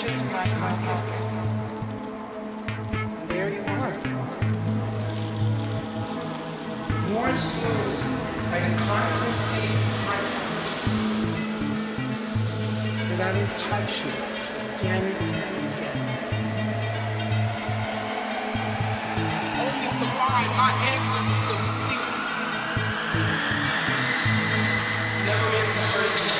picture to my car pocket. And there you are. More smooth by the constant sea of that I don't touch you again and again. Only to find my answers are still mysterious. Never been separated.